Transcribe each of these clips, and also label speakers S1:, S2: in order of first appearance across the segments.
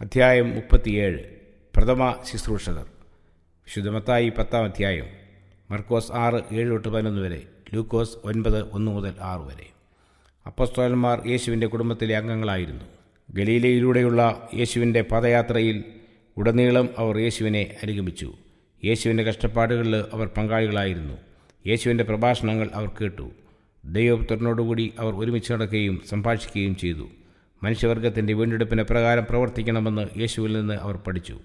S1: അധ്യായം മുപ്പത്തിയേഴ്. പ്രഥമ ശുശ്രൂഷകർ. വിശുദ്ധമത്തായി പത്താം അധ്യായം മർക്കോസ് ആറ് ഏഴ് തൊട്ട് പതിനൊന്ന് വരെ ലൂക്കോസ് ഒൻപത് ഒന്ന് മുതൽ ആറ് വരെ. അപ്പസ്തോലന്മാർ യേശുവിന്റെ കുടുംബത്തിലെ അംഗങ്ങളായിരുന്നു. ഗലീലയിലൂടെയുള്ള യേശുവിന്റെ പദയാത്രയിൽ ഉടനീളം അവർ യേശുവിനെ അനുഗമിച്ചു. യേശുവിന്റെ കഷ്ടപ്പാടുകളിൽ അവർ പങ്കാളികളായിരുന്നു. യേശുവിന്റെ പ്രഭാഷണങ്ങൾ അവർ കേട്ടു. ദൈവപുത്രനോടുകൂടി അവർ ഒരുമിച്ച് നടക്കുകയും സംഭാഷിക്കുകയും ചെയ്തു. മനുഷ്യവർഗത്തിന്റെ വീണ്ടെടുപ്പിന് പ്രകാരം പ്രവർത്തിക്കണമെന്ന് യേശുവിൽ നിന്ന് അവർ പഠിച്ചു.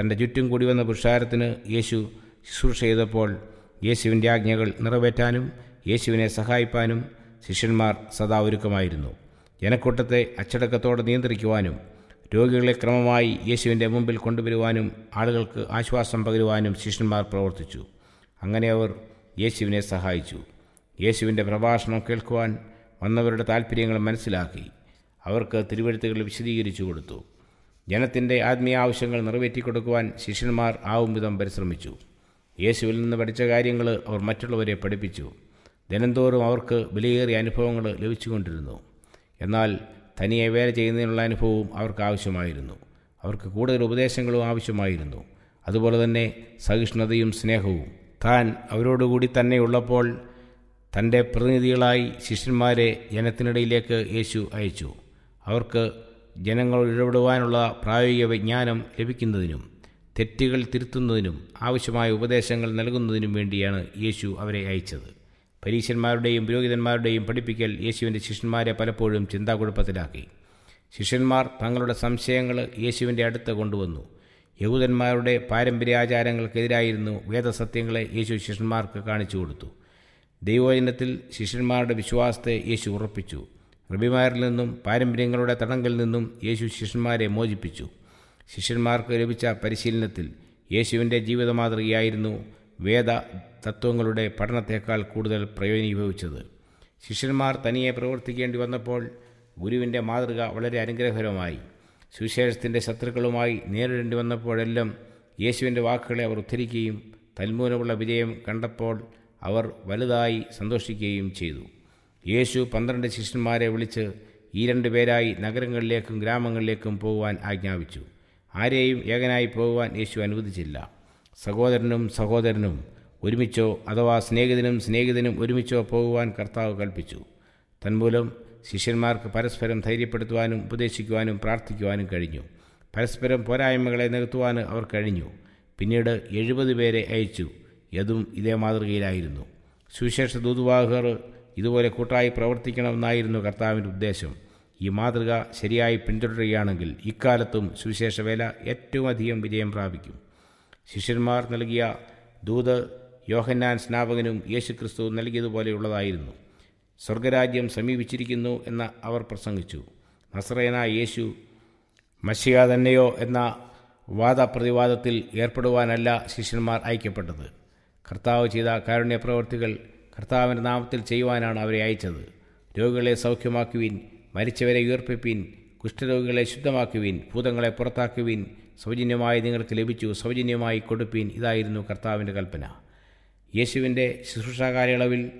S1: തന്റെ ചുറ്റും കൂടി വന്ന പുരുഷാരത്തിന് യേശു ശുശ്രൂഷ ചെയ്തപ്പോൾ യേശുവിന്റെ ആജ്ഞകൾ നിറവേറ്റാനും യേശുവിനെ സഹായിപ്പാനും ശിഷ്യന്മാർ സദാ ഒരുക്കമായിരുന്നു. ജനക്കൂട്ടത്തെ അച്ചടക്കത്തോടെ നിയന്ത്രിക്കുവാനും രോഗികളെ ക്രമമായി യേശുവിന്റെ മുമ്പിൽ കൊണ്ടുവരുവാനും ആളുകൾക്ക് ആശ്വാസം പകരുവാനും ശിഷ്യന്മാർ പ്രവർത്തിച്ചു. അങ്ങനെ അവർ യേശുവിനെ സഹായിച്ചു. യേശുവിന്റെ പ്രഭാഷണം കേൾക്കുവാൻ വന്നവരുടെ താൽപ്പര്യങ്ങൾ മനസ്സിലാക്കി. അവർക്ക് തിരുവഴുത്തുകൾ വിശദീകരിച്ചു കൊടുത്തു. ജനത്തിന്റെ ആത്മീയ ആവശ്യങ്ങൾ നിറവേറ്റിക്കൊടുക്കുവാൻ ശിഷ്യന്മാർ ആവും വിധം പരിശ്രമിച്ചു. യേശുവിൽ നിന്ന് പഠിച്ച കാര്യങ്ങൾ അവർ മറ്റുള്ളവരെ പഠിപ്പിച്ചു. ദിനംതോറും അവർക്ക് വിലയേറിയ അനുഭവങ്ങൾ ലഭിച്ചുകൊണ്ടിരുന്നു. എന്നാൽ തനിയെ വേല ചെയ്യുന്നതിനുള്ള അനുഭവവും അവർക്ക് ആവശ്യമായിരുന്നു. അവർക്ക് കൂടുതൽ ഉപദേശങ്ങളും ആവശ്യമായിരുന്നു. അതുപോലെ തന്നെ സഹിഷ്ണുതയും സ്നേഹവും. താൻ അവരോടുകൂടി തന്നെയുള്ളപ്പോൾ തന്റെ പ്രതിനിധികളായി ശിഷ്യന്മാരെ ജനത്തിനിടയിലേക്ക് യേശു അയച്ചു. അവർക്ക് ജനങ്ങൾ ഇടപെടുവാനുള്ള പ്രായോഗിക വിജ്ഞാനം ലഭിക്കുന്നതിനും തെറ്റുകൾ തിരുത്തുന്നതിനും ആവശ്യമായ ഉപദേശങ്ങൾ നൽകുന്നതിനും വേണ്ടിയാണ് യേശു അവരെ അയച്ചത്. പരീശന്മാരുടെയും പുരോഹിതന്മാരുടെയും പഠിപ്പിക്കൽ യേശുവിന്റെ ശിഷ്യന്മാരെ പലപ്പോഴും ചിന്താകുഴപ്പത്തിലാക്കി. ശിഷ്യന്മാർ തങ്ങളുടെ സംശയങ്ങൾ യേശുവിന്റെ അടുത്ത് കൊണ്ടുവന്നു. യഹൂദന്മാരുടെ പാരമ്പര്യാചാരങ്ങൾക്കെതിരായിരുന്നു വേദസത്യങ്ങളെ യേശു ശിഷ്യന്മാർക്ക് കാണിച്ചു കൊടുത്തു. ദൈവവചനത്തിൽ ശിഷ്യന്മാരുടെ വിശ്വാസത്തെ യേശു ഉറപ്പിച്ചു. റബിമാരിൽ നിന്നും പാരമ്പര്യങ്ങളുടെ തടങ്കിൽ നിന്നും യേശു ശിഷ്യന്മാരെ മോചിപ്പിച്ചു. ശിഷ്യന്മാർക്ക് ലഭിച്ച പരിശീലനത്തിൽ യേശുവിന്റെ ജീവിത മാതൃകയായിരുന്നു വേദ തത്വങ്ങളുടെ പഠനത്തേക്കാൾ കൂടുതൽ പ്രയോജനീഭവിച്ചത്. ശിഷ്യന്മാർ തനിയെ പ്രവർത്തിക്കേണ്ടി വന്നപ്പോൾ ഗുരുവിന്റെ മാതൃക വളരെ അനുഗ്രഹകരമായി. സുവിശേഷത്തിന്റെ ശത്രുക്കളുമായി നേരിടേണ്ടി വന്നപ്പോഴെല്ലാം യേശുവിന്റെ വാക്കുകളെ അവർ ഉദ്ധരിക്കുകയും തന്മൂലമുള്ള വിജയം കണ്ടപ്പോൾ അവർ വലുതായി സന്തോഷിക്കുകയും ചെയ്തു. യേശു പന്ത്രണ്ട് ശിഷ്യന്മാരെ വിളിച്ച് ഈ രണ്ടു പേരായി നഗരങ്ങളിലേക്കും ഗ്രാമങ്ങളിലേക്കും പോകുവാൻ ആജ്ഞാപിച്ചു. ആരെയും ഏകനായി പോകുവാൻ യേശു അനുവദിച്ചില്ല. സഹോദരനും സഹോദരനും ഒരുമിച്ചോ അഥവാ സ്നേഹിതനും സ്നേഹിതനും ഒരുമിച്ചോ പോകുവാൻ കർത്താവ് കൽപ്പിച്ചു. തന്മൂലം ശിഷ്യന്മാർക്ക് പരസ്പരം ധൈര്യപ്പെടുത്തുവാനും ഉപദേശിക്കുവാനും പ്രാർത്ഥിക്കുവാനും കഴിഞ്ഞു. പരസ്പരം പോരായ്മകളെ നികത്തുവാനും അവർ കഴിഞ്ഞു. പിന്നീട് എഴുപത് പേരെ അയച്ചു. യതും ഇതേ മാതൃകയിലായിരുന്നു. സുവിശേഷ ദൂതുവാഹകർ ഇതുപോലെ കൂട്ടായി പ്രവർത്തിക്കണമെന്നായിരുന്നു കർത്താവിന്റെ ഉദ്ദേശം. ഈ മാതൃക ശരിയായി പിന്തുടരുകയാണെങ്കിൽ ഇക്കാലത്തും സുവിശേഷ വേല ഏറ്റവും അധികം വിജയം പ്രാപിക്കും. ശിഷ്യന്മാർ നൽകിയ ദൂത് യോഹന്നാൻ സ്നാപകനും യേശുക്രിസ്തു നൽകിയതുപോലെയുള്ളതായിരുന്നു. സ്വർഗരാജ്യം സമീപിച്ചിരിക്കുന്നു എന്ന് അവർ പ്രസംഗിച്ചു. നസ്രയന യേശു മഷിക തന്നെയോ എന്ന വാദപ്രതിവാദത്തിൽ ഏർപ്പെടുവാനല്ല ശിഷ്യന്മാർ ഐക്യപ്പെട്ടത്. കർത്താവ് ചെയ്ത കാരുണ്യ പ്രവർത്തികൾ കർത്താവിന്റെ നാമത്തിൽ ചെയ്യുവാനാണ് അവരെ അയച്ചത്. രോഗികളെ സൗഖ്യമാക്കുവിൻ മരിച്ചവരെ ഉയർപ്പിപ്പിൻ കുഷ്ഠരോഗികളെ ശുദ്ധമാക്കുവിൻ ഭൂതങ്ങളെ പുറത്താക്കുവിൻ സൗജന്യമായി നിങ്ങൾക്ക് ലഭിച്ചു സൗജന്യമായി കൊടുപ്പിൻ ഇതായിരുന്നു കർത്താവിന്റെ കൽപ്പന. യേശുവിന്റെ ശുശ്രൂഷാ കാലയളവിൽ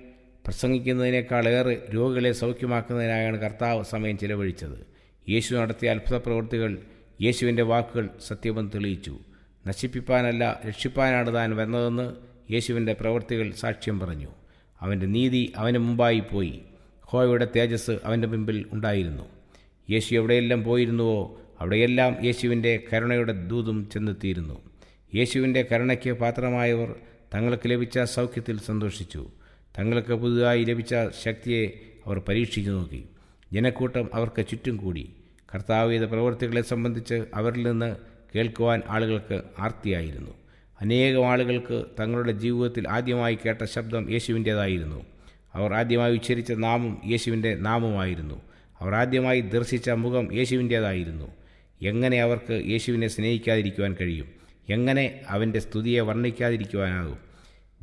S1: പ്രസംഗിക്കുന്നതിനേക്കാളേറെ രോഗികളെ സൗഖ്യമാക്കുന്നതിനായാണ് കർത്താവ് സമയം ചിലവഴിച്ചത്. യേശു നടത്തിയ അത്ഭുത പ്രവൃത്തികൾ യേശുവിന്റെ വാക്കുകൾ സത്യമെന്ന് തെളിയിച്ചു. നശിപ്പിപ്പാനല്ല രക്ഷിപ്പാനാണ് താൻ വന്നതെന്ന് യേശുവിന്റെ പ്രവൃത്തികൾ സാക്ഷ്യം പറഞ്ഞു. അവന്റെ നീതി അവന് മുമ്പായി പോയി. ഹോയുടെ തേജസ് അവന്റെ മുമ്പിൽ ഉണ്ടായിരുന്നു. യേശു എവിടെയെല്ലാം പോയിരുന്നുവോ അവിടെയെല്ലാം യേശുവിന്റെ കരുണയുടെ ദൂതും ചെന്നെത്തിയിരുന്നു. യേശുവിന്റെ കരുണയ്ക്ക് പാത്രമായവർ തങ്ങൾക്ക് ലഭിച്ച സൗഖ്യത്തിൽ സന്തോഷിച്ചു. തങ്ങൾക്ക് പുതുതായി ലഭിച്ച ശക്തിയെ അവർ പരീക്ഷിച്ചു നോക്കി. ജനക്കൂട്ടം അവർക്ക് ചുറ്റും കൂടി. കർത്താവ് ചെയ്ത പ്രവൃത്തികളെ സംബന്ധിച്ച് അവരിൽ നിന്ന് കേൾക്കുവാൻ ആളുകൾക്ക് ആർത്തിയായിരുന്നു. അനേകം ആളുകൾക്ക് തങ്ങളുടെ ജീവിതത്തിൽ ആദ്യമായി കേട്ട ശബ്ദം യേശുവിന്റേതായിരുന്നു. അവർ ആദ്യമായി ഉച്ചരിച്ച നാമം യേശുവിന്റെ നാമമായിരുന്നു. അവർ ആദ്യമായി ദർശിച്ച മുഖം യേശുവിന്റേതായിരുന്നു. എങ്ങനെ അവർക്ക് യേശുവിനെ സ്നേഹിക്കാതിരിക്കുവാൻ കഴിയും? എങ്ങനെ അവന്റെ സ്തുതിയെ വർണിക്കാതിരിക്കുവാനാകും?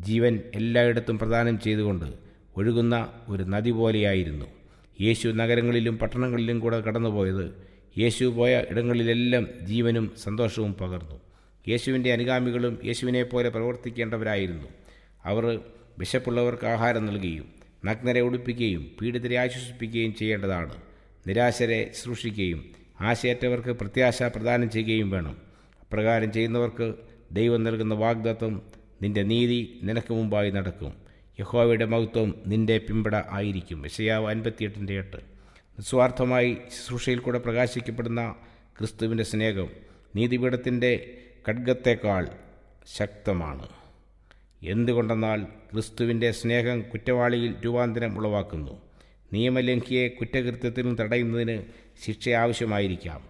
S1: ജീവൻ എല്ലായിടത്തും പ്രദാനം ചെയ്തുകൊണ്ട് ഒഴുകുന്ന ഒരു നദി പോലെയായിരുന്നു. യേശു നഗരങ്ങളിലും പട്ടണങ്ങളിലും കൂടെ കടന്നുപോയത്. യേശു പോയ ഇടങ്ങളിലെല്ലാം ജീവനും സന്തോഷവും പകർന്നു. യേശുവിന്റെ അനുഗാമികളും യേശുവിനെ പോലെ പ്രവർത്തിക്കേണ്ടവരായിരുന്നു. അവർ വിശപ്പുള്ളവർക്ക് ആഹാരം നൽകുകയും നഗ്നരെ ഉടുപ്പിക്കുകയും പീഡിതരെ ആശ്വസിപ്പിക്കുകയും ചെയ്യേണ്ടതാണ്. നിരാശരെ ശുശ്രൂഷിക്കുകയും ആശയറ്റവർക്ക് പ്രത്യാശ പ്രദാനം ചെയ്യുകയും വേണം. അപ്രകാരം ചെയ്യുന്നവർക്ക് ദൈവം നൽകുന്ന വാഗ്ദത്വം നിന്റെ നീതി നിനക്ക് മുമ്പായി നടക്കും. യഹോവയുടെ മഹത്വം നിന്റെ പിമ്പട ആയിരിക്കും. വിഷയാവ് അൻപത്തിയെട്ടിന്റെ എട്ട്. നിസ്വാർത്ഥമായി ശുശ്രൂഷയിൽ കൂടെ പ്രകാശിക്കപ്പെടുന്ന ക്രിസ്തുവിന്റെ സ്നേഹം നീതിപീഠത്തിന്റെ ഖഡ്ഗത്തേക്കാൾ ശക്തമാണ്. എന്തുകൊണ്ടെന്നാൽ ക്രിസ്തുവിന്റെ സ്നേഹം കുറ്റവാളിയിൽ രൂപാന്തരം ഉളവാക്കുന്നു. നിയമലംഘിയെ കുറ്റകൃത്യത്തിൽ തടയുന്നതിന് ശിക്ഷ ആവശ്യമായിരിക്കാം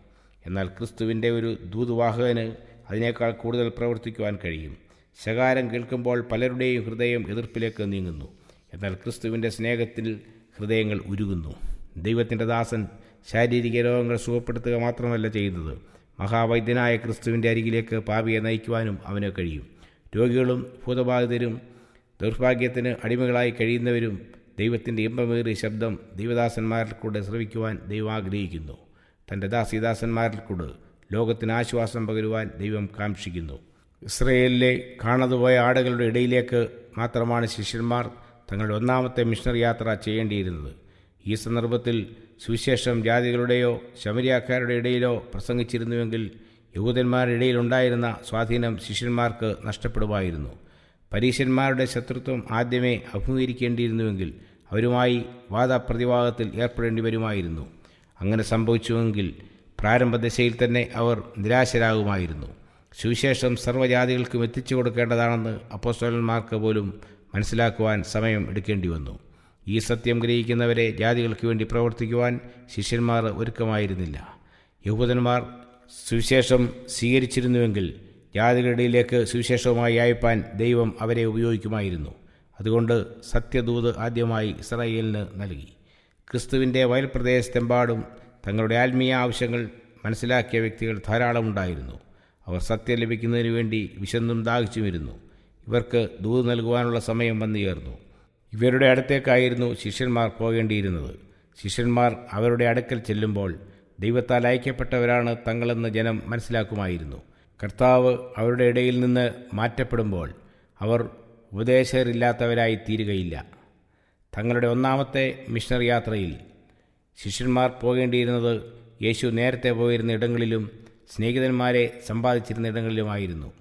S1: എന്നാൽ ക്രിസ്തുവിന്റെ ഒരു ദൂതുവാഹകന് അതിനേക്കാൾ കൂടുതൽ പ്രവർത്തിക്കുവാൻ കഴിയും. ശകാരം കേൾക്കുമ്പോൾ പലരുടെയും ഹൃദയം എതിർപ്പിലേക്ക് നീങ്ങുന്നു. എന്നാൽ ക്രിസ്തുവിന്റെ സ്നേഹത്തിൽ ഹൃദയങ്ങൾ ഉരുകുന്നു. ദൈവത്തിന്റെ ദാസൻ ശാരീരിക രോഗങ്ങൾ സുഖപ്പെടുത്തുക മാത്രമല്ല ചെയ്യുന്നത്. മഹാവൈദ്യനായ ക്രിസ്തുവിന്റെ അരികിലേക്ക് പാപിയെ നയിക്കുവാനും അവന് കഴിയും. രോഗികളും ഭൂതബാധിതരും ദൗർഭാഗ്യത്തിന് അടിമകളായി കഴിയുന്നവരും ദൈവത്തിന്റെ ഇമ്പമേറിയ ശബ്ദം ദൈവദാസന്മാരിൽ കൂടെ ശ്രവിക്കുവാൻ ദൈവം ആഗ്രഹിക്കുന്നു. തന്റെ ദാസിദാസന്മാരിൽ കൂടെ ലോകത്തിന് ആശ്വാസം പകരുവാൻ ദൈവം കാക്ഷിക്കുന്നു. ഇസ്രയേലിലെ കാണാതുപോയ ആടുകളുടെ ഇടയിലേക്ക് മാത്രമാണ് ശിഷ്യന്മാർ തങ്ങളുടെ ഒന്നാമത്തെ മിഷണറി യാത്ര ചെയ്യേണ്ടിയിരുന്നത്. ഈ സന്ദർഭത്തിൽ സുവിശേഷം ജാതികളുടെയോ ശമരിയാക്കാരുടെ ഇടയിലോ പ്രസംഗിച്ചിരുന്നുവെങ്കിൽ യഹൂദന്മാരുടെ ഇടയിലുണ്ടായിരുന്ന സ്വാധീനം ശിഷ്യന്മാർക്ക് നഷ്ടപ്പെടുമായിരുന്നു. പരീശന്മാരുടെ ശത്രുത്വം ആദ്യമേ അഭിമുഖീകരിക്കേണ്ടിയിരുന്നുവെങ്കിൽ അവരുമായി വാദപ്രതിവാദത്തിൽ ഏർപ്പെടേണ്ടി വരുമായിരുന്നു അങ്ങനെ സംഭവിച്ചുവെങ്കിൽ പ്രാരംഭദശയിൽ തന്നെ അവർ നിരാശരാകുമായിരുന്നു. സുവിശേഷം സർവജാതികൾക്കും എത്തിച്ചു കൊടുക്കേണ്ടതാണെന്ന് അപ്പോസ്റ്റോലന്മാർക്ക് പോലും മനസ്സിലാക്കുവാൻ സമയം എടുക്കേണ്ടി വന്നു ഈ സത്യം ഗ്രഹിക്കുന്നവരെ ജാതികൾക്ക് വേണ്ടി പ്രവർത്തിക്കുവാൻ ശിഷ്യന്മാർ ഒരുക്കമായിരുന്നില്ല. യഹൂദന്മാർ സുവിശേഷം സ്വീകരിച്ചിരുന്നുവെങ്കിൽ ജാതികളിലേക്ക് സുവിശേഷവുമായി അയപ്പാൻ ദൈവം അവരെ ഉപയോഗിക്കുമായിരുന്നു. അതുകൊണ്ട് സത്യദൂത് ആദ്യമായി ഇസ്രായേലിന് നൽകി. ക്രിസ്തുവിന്റെ വയൽപ്രദേശത്തെമ്പാടും തങ്ങളുടെ ആത്മീയ ആവശ്യങ്ങൾ മനസ്സിലാക്കിയ വ്യക്തികൾ ധാരാളമുണ്ടായിരുന്നു അവർ സത്യം ലഭിക്കുന്നതിന് വേണ്ടി വിശന്നും ദാഹിച്ചുമിരുന്നു. ഇവർക്ക് ദൂത് നൽകുവാനുള്ള സമയം വന്നു ചേർന്നു ഇവരുടെ അടുത്തേക്കായിരുന്നു ശിഷ്യന്മാർ പോകേണ്ടിയിരുന്നത്. ശിഷ്യന്മാർ അവരുടെ അടുക്കൽ ചെല്ലുമ്പോൾ ദൈവത്താൽ അയക്കപ്പെട്ടവരാണ് തങ്ങളെന്ന് ജനം മനസ്സിലാക്കുമായിരുന്നു. കർത്താവ് അവരുടെ ഇടയിൽ നിന്ന് മാറ്റപ്പെടുമ്പോൾ അവർ ഉപദേശകരില്ലാത്തവരായി തീരുകയില്ല തങ്ങളുടെ ഒന്നാമത്തെ മിഷണറി യാത്രയിൽ ശിഷ്യന്മാർ പോകേണ്ടിയിരുന്നത് യേശു നേരത്തെ പോയിരുന്ന ഇടങ്ങളിലും സ്നേഹിതന്മാരെ സമ്പാദിച്ചിരുന്ന ഇടങ്ങളിലുമായിരുന്നു.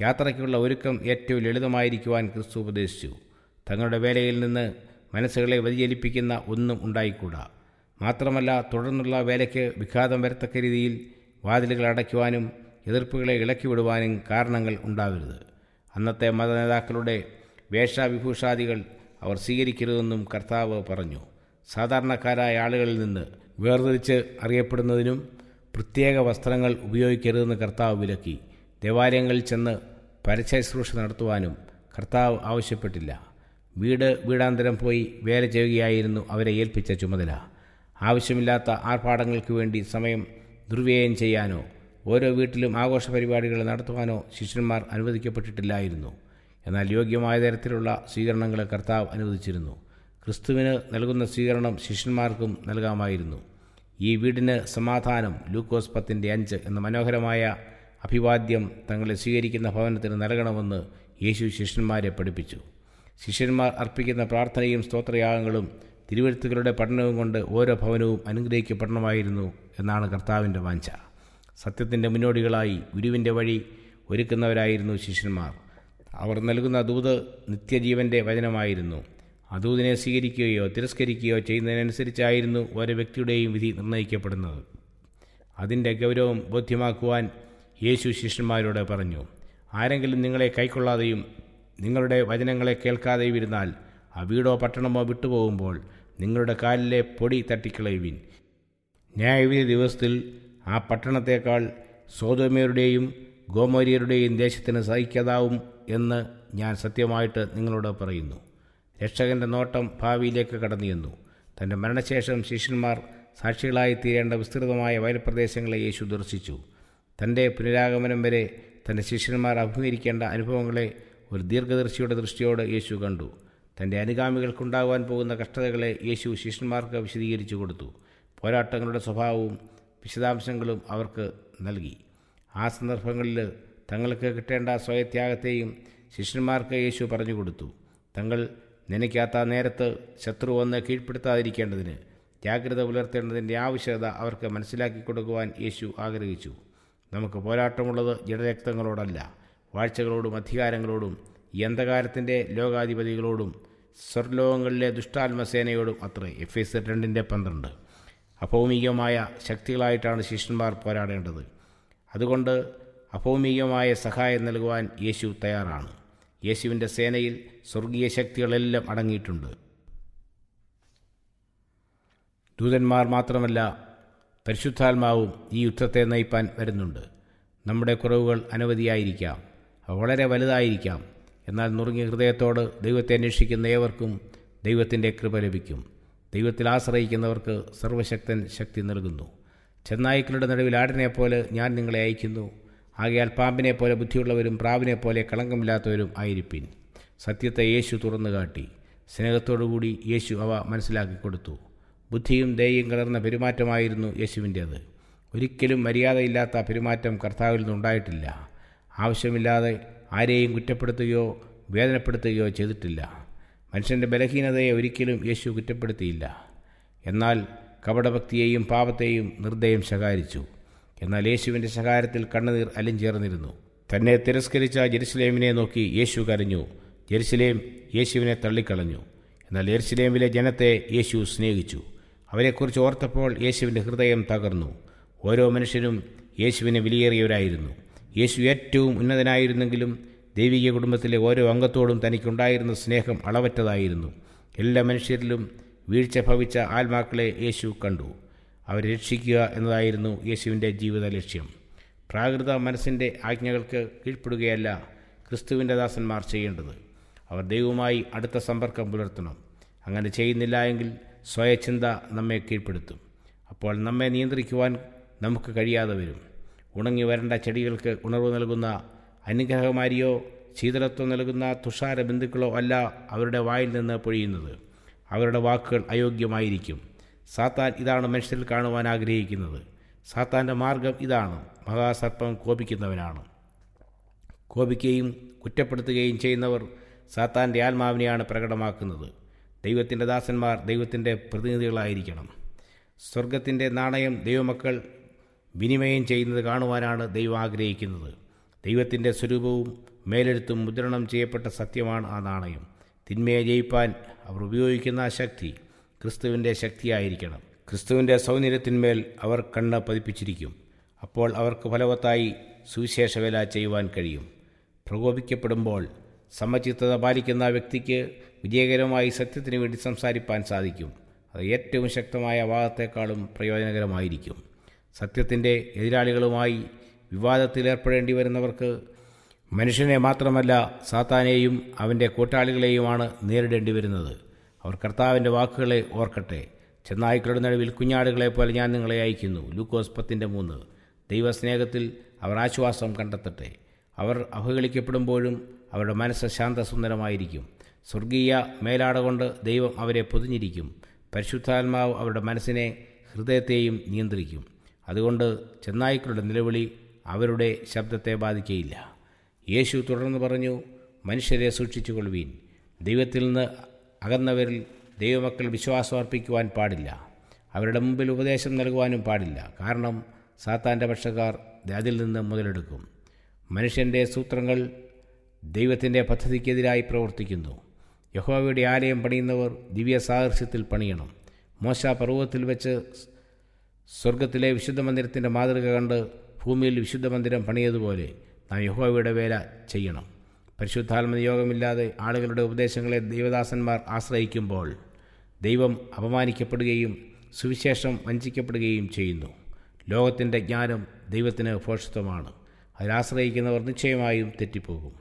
S1: യാത്രയ്ക്കുള്ള ഒരുക്കം ഏറ്റവും ലളിതമായിരിക്കുവാൻ ക്രിസ്തു ഉപദേശിച്ചു. തങ്ങളുടെ വേലയിൽ നിന്ന് മനസ്സുകളെ വ്യതിചലിപ്പിക്കുന്ന ഒന്നും ഉണ്ടായിക്കൂടാ. മാത്രമല്ല തുടർന്നുള്ള വേലയ്ക്ക് വിഘാതം വരത്തക്ക രീതിയിൽ വാതിലുകൾ അടയ്ക്കുവാനും എതിർപ്പുകളെ ഇളക്കിവിടുവാനും കാരണങ്ങൾ ഉണ്ടാവരുത്. അന്നത്തെ മതനേതാക്കളുടെ വേഷവിഭൂഷാദികൾ അവർ സ്വീകരിക്കരുതെന്നും കർത്താവ് പറഞ്ഞു. സാധാരണക്കാരായ ആളുകളിൽ നിന്ന് വേർതിരിച്ച് അറിയപ്പെടുന്നതിനും പ്രത്യേക വസ്ത്രങ്ങൾ ഉപയോഗിക്കരുതെന്ന് കർത്താവ് വിലക്കി. ദേവാലയങ്ങളിൽ ചെന്ന് പരസ്യശ്രൂഷ നടത്തുവാനും കർത്താവ് ആവശ്യപ്പെട്ടില്ല. വീട് വീടാന്തരം പോയി വേല ചെയ്യുകയായിരുന്നു അവരെ ഏൽപ്പിച്ച ചുമതല. ആവശ്യമില്ലാത്ത ആർഭാടങ്ങൾക്ക് വേണ്ടി സമയം ദുർവ്യയം ചെയ്യാനോ ഓരോ വീട്ടിലും ആഘോഷ പരിപാടികൾ നടത്തുവാനോ ശിഷ്യന്മാർ അനുവദിക്കപ്പെട്ടിട്ടില്ലായിരുന്നു. എന്നാൽ യോഗ്യമായ തരത്തിലുള്ള സ്വീകരണങ്ങൾ കർത്താവ് അനുവദിച്ചിരുന്നു. ക്രിസ്തുവിന് നൽകുന്ന സ്വീകരണം ശിഷ്യന്മാർക്കും നൽകാമായിരുന്നു. ഈ വീടിന് സമാധാനം ലൂക്കോസ് പത്തിന്റെ അഞ്ച് എന്ന മനോഹരമായ അഭിവാദ്യം തങ്ങളെ സ്വീകരിക്കുന്ന ഭവനത്തിന് നൽകണമെന്ന് യേശു ശിഷ്യന്മാരെ പഠിപ്പിച്ചു. ശിഷ്യന്മാർ അർപ്പിക്കുന്ന പ്രാർത്ഥനയും സ്തോത്രയാഗങ്ങളും തിരുവഴുത്തുകളുടെ പഠനവും കൊണ്ട് ഓരോ ഭവനവും അനുഗ്രഹിക്കപ്പെടണമായിരുന്നു എന്നാണ് കർത്താവിന്റെ വാഞ്ച. സത്യത്തിന്റെ മുന്നോടികളായി ഗുരുവിന്റെ വഴി ഒരുക്കുന്നവരായിരുന്നു ശിഷ്യന്മാർ. അവർ നൽകുന്ന ദൂത് നിത്യജീവന്റെ വചനമായിരുന്നു. ആ സ്വീകരിക്കുകയോ തിരസ്കരിക്കുകയോ ചെയ്യുന്നതിനനുസരിച്ചായിരുന്നു ഓരോ വ്യക്തിയുടെയും വിധി നിർണയിക്കപ്പെടുന്നത് അതിന്റെ ഗൗരവം ബോധ്യമാക്കുവാൻ യേശു ശിഷ്യന്മാരോട് പറഞ്ഞു ആരെങ്കിലും നിങ്ങളെ കൈക്കൊള്ളാതെയും നിങ്ങളുടെ വചനങ്ങളെ കേൾക്കാതെ ഇരുന്നാൽ ആ വീടോ പട്ടണമോ വിട്ടുപോകുമ്പോൾ നിങ്ങളുടെ കാലിലെ പൊടി തട്ടിക്കളയുവിൻ. ന്യായവിധി ദിവസത്തിൽ ആ പട്ടണത്തേക്കാൾ സോതോമ്യരുടെയും ഗോമോരിയരുടെയും ദേശത്തിന് സഹിക്കാതാവും എന്ന് ഞാൻ സത്യമായിട്ട് നിങ്ങളോട് പറയുന്നു. രക്ഷകന്റെ നോട്ടം ഭാവിയിലേക്ക് കടന്നു ചെന്നു. തന്റെ മരണശേഷം ശിഷ്യന്മാർ സാക്ഷികളായി തീരേണ്ട വിസ്തൃതമായ വയൽപ്രദേശങ്ങളെ യേശു ദർശിച്ചു. തന്റെ പുനരാഗമനം വരെ തന്റെ ശിഷ്യന്മാർ അഭിമുഖീകരിക്കേണ്ട അനുഭവങ്ങളെ ഒരു ദീർഘദർശിയുടെ ദൃഷ്ടിയോട് യേശു കണ്ടു. തന്റെ അനുഗാമികൾക്കുണ്ടാകുവാൻ പോകുന്ന കഷ്ടതകളെ യേശു ശിഷ്യന്മാർക്ക് വിശദീകരിച്ചു കൊടുത്തു. പോരാട്ടങ്ങളുടെ സ്വഭാവവും വിശദാംശങ്ങളും അവർക്ക് നൽകി. ആ സന്ദർഭങ്ങളിൽ തങ്ങൾക്ക് കിട്ടേണ്ട സ്വയത്യാഗത്തെയും ശിഷ്യന്മാർക്ക് യേശു പറഞ്ഞു കൊടുത്തു. തങ്ങൾ നനയ്ക്കാത്ത നേരത്ത് ശത്രു വന്ന് കീഴ്പ്പെടുത്താതിരിക്കേണ്ടതിന് ജാഗ്രത പുലർത്തേണ്ടതിന്റെ ആവശ്യകത അവർക്ക് മനസ്സിലാക്കി കൊടുക്കുവാൻ യേശു ആഗ്രഹിച്ചു. നമുക്ക് പോരാട്ടമുള്ളത് ജഡരക്തങ്ങളോടല്ല. വാഴ്ചകളോടും അധികാരങ്ങളോടും യന്ത്രകാലത്തിന്റെ ലോകാധിപതികളോടും സ്വർലോകങ്ങളിലെ ദുഷ്ടാത്മസേനയോടും അത്രേ. എഫ് എസ് രണ്ടിന്റെ പന്ത്രണ്ട്. അഭൗമികമായ ശക്തികളായിട്ടാണ് ശിഷ്യന്മാർ പോരാടേണ്ടത്. അതുകൊണ്ട് അഭൗമികമായ സഹായം നൽകുവാൻ യേശു തയ്യാറാണ്. യേശുവിന്റെ സേനയിൽ സ്വർഗീയ ശക്തികളെല്ലാം അടങ്ങിയിട്ടുണ്ട്. ദൂതന്മാർ മാത്രമല്ല പരിശുദ്ധാത്മാവും ഈ യുദ്ധത്തെ നയിപ്പാൻ വരുന്നുണ്ട്. നമ്മുടെ കുറവുകൾ അനവധിയായിരിക്കാം. വളരെ വലുതായിരിക്കാം. എന്നാൽ നുറുങ്ങിയ ഹൃദയത്തോട് ദൈവത്തെ അന്വേഷിക്കുന്ന ഏവർക്കും ദൈവത്തിന്റെ കൃപ ലഭിക്കും. ദൈവത്തിൽ ആശ്രയിക്കുന്നവർക്ക് സർവശക്തൻ ശക്തി നൽകുന്നു. ചെന്നായ്ക്കളുടെ നടുവിൽ പോലെ ഞാൻ നിങ്ങളെ അയക്കുന്നു ആകയാൽ പാമ്പിനെ പോലെ ബുദ്ധിയുള്ളവരും പ്രാവിനെ പോലെ കളങ്കമില്ലാത്തവരും ആയിരിപ്പിൻ. സത്യത്തെ യേശു തുറന്നു കാട്ടി സ്നേഹത്തോടുകൂടി യേശു അവ മനസ്സിലാക്കി കൊടുത്തു. ബുദ്ധിയും ദയയും കലർന്ന പെരുമാറ്റമായിരുന്നു യേശുവിന്റേത്. ഒരിക്കലും മര്യാദയില്ലാത്ത പെരുമാറ്റം കർത്താവിൽ നിന്നുണ്ടായിട്ടില്ല ആവശ്യമില്ലാതെ ആരെയും കുറ്റപ്പെടുത്തുകയോ വേദനപ്പെടുത്തുകയോ ചെയ്തിട്ടില്ല. മനുഷ്യന്റെ ബലഹീനതയെ ഒരിക്കലും യേശു കുറ്റപ്പെടുത്തിയില്ല. എന്നാൽ കപടഭക്തിയെയും പാപത്തെയും നിർദ്ദയം ശകാരിച്ചു. എന്നാൽ യേശുവിന്റെ ശകാരത്തിൽ കണ്ണുനീർ അലിഞ്ചേർന്നിരുന്നു. തന്നെ തിരസ്കരിച്ച ജെരുസലേമിനെ നോക്കി യേശു കരഞ്ഞു. ജെരുസലേം യേശുവിനെ തള്ളിക്കളഞ്ഞു. എന്നാൽ ജെറുസലേമിലെ ജനത്തെ യേശു സ്നേഹിച്ചു. അവരെക്കുറിച്ച് ഓർത്തപ്പോൾ യേശുവിന്റെ ഹൃദയം തകർന്നു. ഓരോ മനുഷ്യനും യേശുവിനെ വിലയേറിയവരായിരുന്നു. യേശു ഏറ്റവും ഉന്നതനായിരുന്നെങ്കിലും ദൈവിക കുടുംബത്തിലെ ഓരോ അംഗത്തോടും തനിക്കുണ്ടായിരുന്ന സ്നേഹം അളവറ്റതായിരുന്നു. എല്ലാ മനുഷ്യരിലും വീഴ്ച ഭവിച്ച ആത്മാക്കളെ യേശു കണ്ടു. അവരെ രക്ഷിക്കുക എന്നതായിരുന്നു യേശുവിന്റെ ജീവിത ലക്ഷ്യം. പ്രാകൃത മനസ്സിന്റെ ആജ്ഞകൾക്ക് കീഴ്പ്പെടുകയല്ല ക്രിസ്തുവിന്റെ ദാസന്മാർ ചെയ്യേണ്ടത്. അവർ ദൈവവുമായി അടുത്ത സമ്പർക്കം പുലർത്തണം. അങ്ങനെ ചെയ്യുന്നില്ല എങ്കിൽ സ്വയചിന്ത നമ്മെ കീഴ്പ്പെടുത്തും. അപ്പോൾ നമ്മെ നിയന്ത്രിക്കുവാൻ നമുക്ക് കഴിയാതെ വരും. ഉണങ്ങി വരേണ്ട ചെടികൾക്ക് ഉണർവ് നൽകുന്ന അനുഗ്രഹമാരിയോ ശീതളത്വം നൽകുന്ന തുഷാര ബന്ധുക്കളോ അല്ല അവരുടെ വായിൽ നിന്ന് പൊഴിയുന്നത്. അവരുടെ വാക്കുകൾ അയോഗ്യമായിരിക്കും. സാത്താൻ ഇതാണ് മനുഷ്യരിൽ കാണുവാൻ ആഗ്രഹിക്കുന്നത്. സാത്താന്റെ മാർഗം ഇതാണ്. മഹാസർപ്പം കോപിക്കുന്നവനാണ്. കോപിക്കുകയും കുറ്റപ്പെടുത്തുകയും ചെയ്യുന്നവർ സാത്താന്റെ ആത്മാവിനെയാണ് പ്രകടമാക്കുന്നത്. ദൈവത്തിന്റെ ദാസന്മാർ ദൈവത്തിന്റെ പ്രതിനിധികളായിരിക്കണം. സ്വർഗത്തിന്റെ നാണയം ദൈവമക്കൾ വിനിമയം ചെയ്യുന്നത് കാണുവാനാണ് ദൈവം ആഗ്രഹിക്കുന്നത്. ദൈവത്തിന്റെ സ്വരൂപവും മേലെഴുത്തും മുദ്രണം ചെയ്യപ്പെട്ട സത്യമാണ് ആ നാണയം. തിന്മയെ ജയിപ്പാൻ അവർ ഉപയോഗിക്കുന്ന ആ ശക്തി ക്രിസ്തുവിന്റെ ശക്തിയായിരിക്കണം. ക്രിസ്തുവിന്റെ സൗന്ദര്യത്തിന്മേൽ അവർ കണ്ണ് പതിപ്പിച്ചിരിക്കും. അപ്പോൾ അവർക്ക് ഫലവത്തായി സുവിശേഷവേല ചെയ്യുവാൻ കഴിയും. പ്രകോപിക്കപ്പെടുമ്പോൾ സമചിത്തത പാലിക്കുന്ന വ്യക്തിക്ക് വിജയകരമായി സത്യത്തിന് വേണ്ടി സംസാരിപ്പാൻ സാധിക്കും. അത് ഏറ്റവും ശക്തമായ വാദത്തെക്കാളും പ്രയോജനകരമായിരിക്കും. സത്യത്തിന്റെ എതിരാളികളുമായി വിവാദത്തിലേർപ്പെടേണ്ടി വരുന്നവർക്ക് മനുഷ്യനെ മാത്രമല്ല സാത്താനെയും അവന്റെ കൂട്ടാളികളെയുമാണ് നേരിടേണ്ടി വരുന്നത്. അവർ കർത്താവിന്റെ വാക്കുകളെ ഓർക്കട്ടെ. ചെന്നായ്ക്കളുടെ നടുവിൽ കുഞ്ഞാടുകളെ പോലെ ഞാൻ നിങ്ങളെ അയക്കുന്നു ലൂക്കോസ് പത്തിന്റെ മൂന്ന്. ദൈവസ്നേഹത്തിൽ അവർ ആശ്വാസം കണ്ടെത്തട്ടെ. അവർ അവഹേളിക്കപ്പെടുമ്പോഴും അവരുടെ മനസ്സ് ശാന്തസുന്ദരമായിരിക്കും. സ്വർഗീയ മേലാട കൊണ്ട് ദൈവം അവരെ പൊതിഞ്ഞിരിക്കും. പരിശുദ്ധാത്മാവ് അവരുടെ മനസ്സിനെ ഹൃദയത്തെയും നിയന്ത്രിക്കും. അതുകൊണ്ട് ചെന്നായ്ക്കളുടെ നിലവിളി അവരുടെ ശബ്ദത്തെ ബാധിക്കയില്ല. യേശു തുടർന്ന് പറഞ്ഞു മനുഷ്യരെ സൂക്ഷിച്ചു കൊള്ളുവീൻ ദൈവത്തിൽ നിന്ന് അകന്നവരിൽ ദൈവമക്കൾ വിശ്വാസം അർപ്പിക്കുവാൻ പാടില്ല. അവരുടെ മുമ്പിൽ ഉപദേശം നൽകുവാനും പാടില്ല. കാരണം സാത്താന്റെ പക്ഷക്കാർ അതിൽ നിന്ന് മുതലെടുക്കും. മനുഷ്യന്റെ സൂത്രങ്ങൾ ദൈവത്തിന്റെ പദ്ധതിക്കെതിരായി പ്രവർത്തിക്കുന്നു. യഹോവയുടെ ആലയം പണിയുന്നവർ ദിവ്യ സാഹസ്യത്തിൽ പണിയണം. മോശ പർവതത്തിൽ വെച്ച് സ്വർഗത്തിലെ വിശുദ്ധ മന്ദിരത്തിന്റെ മാതൃക കണ്ട് ഭൂമിയിൽ വിശുദ്ധ മന്ദിരം പണിയതുപോലെ നാം യഹോവയുടെ വേല ചെയ്യണം. പരിശുദ്ധാത്മ യോഗമില്ലാതെ ആളുകളുടെ ഉപദേശങ്ങളെ ദൈവദാസന്മാർ ആശ്രയിക്കുമ്പോൾ ദൈവം അപമാനിക്കപ്പെടുകയും സുവിശേഷം വഞ്ചിക്കപ്പെടുകയും ചെയ്യുന്നു. ലോകത്തിന്റെ ജ്ഞാനം ദൈവത്തിന് ഭോഷത്വമാണ് അതിലാശ്രയിക്കുന്നവർ നിശ്ചയമായും തെറ്റിപ്പോകും.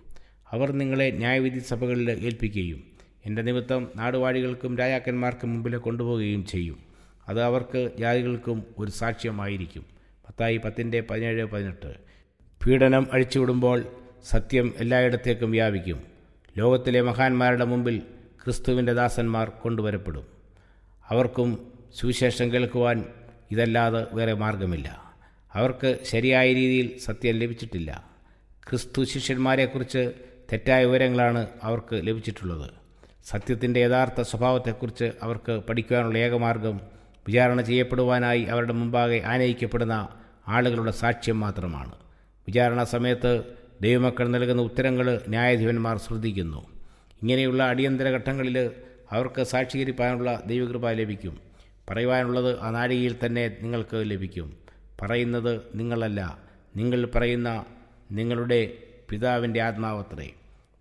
S1: അവർ നിങ്ങളെ ന്യായവിധി സഭകളിൽ ഏൽപ്പിക്കുകയും എന്റെ നിമിത്തം നാടുവാഴികൾക്കും രാജാക്കന്മാർക്കും മുമ്പിൽ കൊണ്ടുപോവുകയും ചെയ്യും. അത് അവർക്ക് ജാതികൾക്കും ഒരു സാക്ഷ്യമായിരിക്കും. പത്തായി പത്തിന്റെ പതിനേഴ് പതിനെട്ട്. പീഡനം അഴിച്ചുവിടുമ്പോൾ സത്യം എല്ലായിടത്തേക്കും വ്യാപിക്കും. ലോകത്തിലെ മഹാന്മാരുടെ മുമ്പിൽ ക്രിസ്തുവിന്റെ ദാസന്മാർ കൊണ്ടുവരപ്പെടും. അവർക്കും സുവിശേഷം കേൾക്കുവാൻ ഇതല്ലാതെ വേറെ മാർഗമില്ല. അവർക്ക് ശരിയായ രീതിയിൽ സത്യം ലഭിച്ചിട്ടില്ല. ക്രിസ്തു ശിഷ്യന്മാരെക്കുറിച്ച് തെറ്റായ വിവരങ്ങളാണ് അവർക്ക് ലഭിച്ചിട്ടുള്ളത്. സത്യത്തിന്റെ യഥാർത്ഥ സ്വഭാവത്തെക്കുറിച്ച് അവർക്ക് പഠിക്കുവാനുള്ള ഏകമാർഗം വിചാരണ ചെയ്യപ്പെടുവാനായി അവരുടെ മുമ്പാകെ ആനയിക്കപ്പെടുന്ന ആളുകളുടെ സാക്ഷ്യം മാത്രമാണ്. വിചാരണ സമയത്ത് ദൈവമക്കൾ നൽകുന്ന ഉത്തരങ്ങൾ ന്യായാധിപന്മാർ ശ്രദ്ധിക്കുന്നു. ഇങ്ങനെയുള്ള അടിയന്തര ഘട്ടങ്ങളിൽ അവർക്ക് സാക്ഷീകരിക്കാനുള്ള ദൈവകൃപ ലഭിക്കും. പറയുവാനുള്ളത് ആ നാഴികയിൽ തന്നെ നിങ്ങൾക്ക് ലഭിക്കും. പറയുന്നത് നിങ്ങളല്ല നിങ്ങൾ പറയുന്ന നിങ്ങളുടെ പിതാവിന്റെ ആത്മാവത്രേ.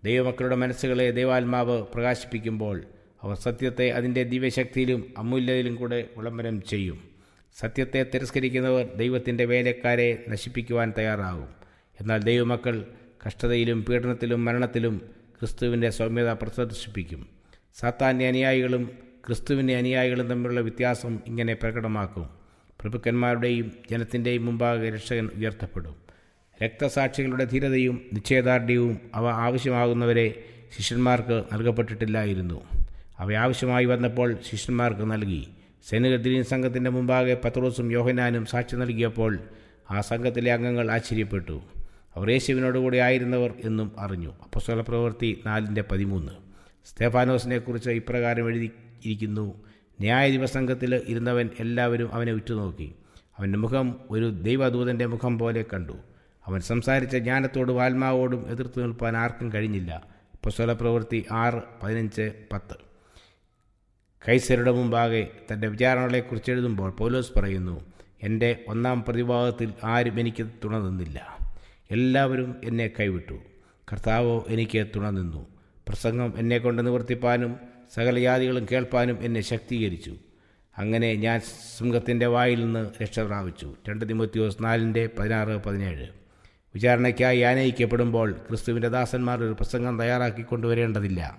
S1: ദൈവമക്കളുടെ മനസ്സുകളെ ദൈവാത്മാവ് പ്രകാശിപ്പിക്കുമ്പോൾ അവർ സത്യത്തെ അതിന്റെ ദിവ്യശക്തിയിലും അമൂല്യതയിലും കൂടെ വിളംബരം ചെയ്യും. സത്യത്തെ തിരസ്കരിക്കുന്നവർ ദൈവത്തിന്റെ വേലക്കാരെ നശിപ്പിക്കുവാൻ തയ്യാറാകും. എന്നാൽ ദൈവമക്കൾ കഷ്ടതയിലും പീഡനത്തിലും മരണത്തിലും ക്രിസ്തുവിന്റെ സൗമ്യത പ്രദർശിപ്പിക്കും. സാത്താന്റെ അനുയായികളും ക്രിസ്തുവിന്റെ അനുയായികളും തമ്മിലുള്ള വ്യത്യാസം ഇങ്ങനെ പ്രകടമാക്കും. പ്രഭുക്കന്മാരുടെയും ജനത്തിന്റെയും മുമ്പാകെ രക്ഷകൻ ഉയർത്തപ്പെടും. രക്തസാക്ഷികളുടെ ധീരതയും നിശ്ചയദാർഢ്യവും അവ ആവശ്യമാകുന്നവരെ ശിഷ്യന്മാർക്ക് നൽകപ്പെട്ടിട്ടില്ലായിരുന്നു. അവ ആവശ്യമായി വന്നപ്പോൾ ശിഷ്യന്മാർക്ക് നൽകി. സൈനികദ്രീൻ സംഘത്തിന്റെ മുമ്പാകെ പത്രോസും യോഹനാനും സാക്ഷി നൽകിയപ്പോൾ ആ സംഘത്തിലെ അംഗങ്ങൾ ആശ്ചര്യപ്പെട്ടു. അവർ യേശുവിനോടുകൂടി ആയിരുന്നവർ എന്നും അറിഞ്ഞു. അപ്പസ്വല പ്രവൃത്തി നാലിന്റെ പതിമൂന്ന്. സ്തേഫാനോസിനെക്കുറിച്ച് ഇപ്രകാരം എഴുതിയിരിക്കുന്നു ന്യായദിവസംഘത്തിൽ ഇരുന്നവൻ എല്ലാവരും അവനെ ഉറ്റുനോക്കി. അവന്റെ മുഖം ഒരു ദൈവദൂതന്റെ മുഖം പോലെ കണ്ടു. അവൻ സംസാരിച്ച ജ്ഞാനത്തോടും ആത്മാവോടും എതിർത്ത് നിൽപ്പാൻ ആർക്കും കഴിഞ്ഞില്ല. അപ്പസ്വല പ്രവൃത്തി ആറ് പതിനഞ്ച് പത്ത്. കൈസരുടെ മുമ്പാകെ തന്റെ വിചാരണകളെക്കുറിച്ച് എഴുതുമ്പോൾ പൗലോസ് പറയുന്നു എന്റെ ഒന്നാം പ്രതിഭാഗത്തിൽ ആരും എനിക്ക് തുണ നിന്നില്ല എല്ലാവരും എന്നെ കൈവിട്ടു. കർത്താവോ എനിക്ക് തുണ നിന്നു പ്രസംഗം എന്നെക്കൊണ്ട് നിവർത്തിപ്പാനും സകല ജാതികളും കേൾപ്പാനും എന്നെ ശക്തീകരിച്ചു. അങ്ങനെ ഞാൻ സിംഹത്തിന്റെ വായിൽ നിന്ന് രക്ഷ പ്രാപിച്ചു. രണ്ട് തിമോത്തിയോസ് നാലിന്റെ പതിനാറ് പതിനേഴ്. വിചാരണയ്ക്കായി ആനയിക്കപ്പെടുമ്പോൾ ക്രിസ്തുവിന്റെ ദാസന്മാർ ഒരു പ്രസംഗം തയ്യാറാക്കി കൊണ്ടുവരേണ്ടതില്ല.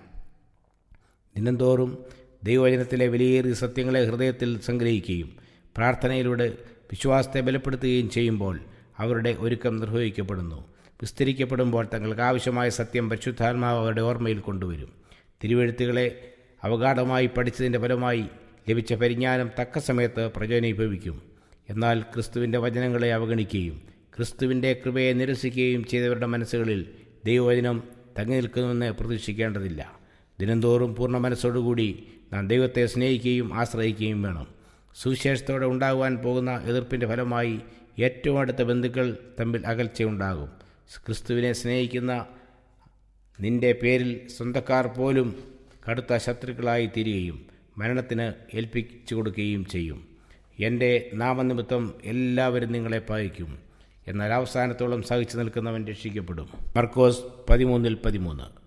S1: ദിനംതോറും ദൈവവചനത്തിലെ വിലയേറിയ സത്യങ്ങളെ ഹൃദയത്തിൽ സംഗ്രഹിക്കുകയും പ്രാർത്ഥനയിലൂടെ വിശ്വാസത്തെ ബലപ്പെടുത്തുകയും ചെയ്യുമ്പോൾ അവരുടെ ഒരുക്കം നിർവഹിക്കപ്പെടുന്നു. വിസ്തരിക്കപ്പെടുമ്പോൾ തങ്ങൾക്ക് ആവശ്യമായ സത്യം പരിശുദ്ധാത്മാവ് അവരുടെ ഓർമ്മയിൽ കൊണ്ടുവരും. തിരുവെഴുത്തുകളെ അവഗാഢമായി പഠിച്ചതിന്റെ ഫലമായി ലഭിച്ച പരിജ്ഞാനം തക്ക സമയത്ത് പ്രചോദനീഭവിക്കും. എന്നാൽ ക്രിസ്തുവിന്റെ വചനങ്ങളെ അവഗണിക്കുകയും ക്രിസ്തുവിന്റെ കൃപയെ നിരസിക്കുകയും ചെയ്തവരുടെ മനസ്സുകളിൽ ദൈവവചനം തങ്ങി നിൽക്കുന്നുവെന്ന് പ്രതീക്ഷിക്കേണ്ടതില്ല. ദിനംതോറും പൂർണ മനസ്സോടുകൂടി നാം ദൈവത്തെ സ്നേഹിക്കുകയും ആശ്രയിക്കുകയും വേണം. സുവിശേഷത്തോടെ ഉണ്ടാകുവാൻ പോകുന്ന എതിർപ്പിന്റെ ഫലമായി ഏറ്റവും അടുത്ത ബന്ധുക്കൾ തമ്മിൽ അകൽച്ചയുണ്ടാകും ക്രിസ്തുവിനെ സ്നേഹിക്കുന്ന നിന്റെ പേരിൽ സ്വന്തക്കാർ പോലും കടുത്ത ശത്രുക്കളായി തീരുകയും മരണത്തിന് ഏൽപ്പിച്ചു കൊടുക്കുകയും ചെയ്യും. എന്റെ നാമനിമിത്തം എല്ലാവരും നിങ്ങളെ പായിക്കും എന്നാൽ അവസാനത്തോളം സഹിച്ചു നിൽക്കുന്നവൻ രക്ഷിക്കപ്പെടും. മർക്കോസ് പതിമൂന്നിൽ പതിമൂന്ന്.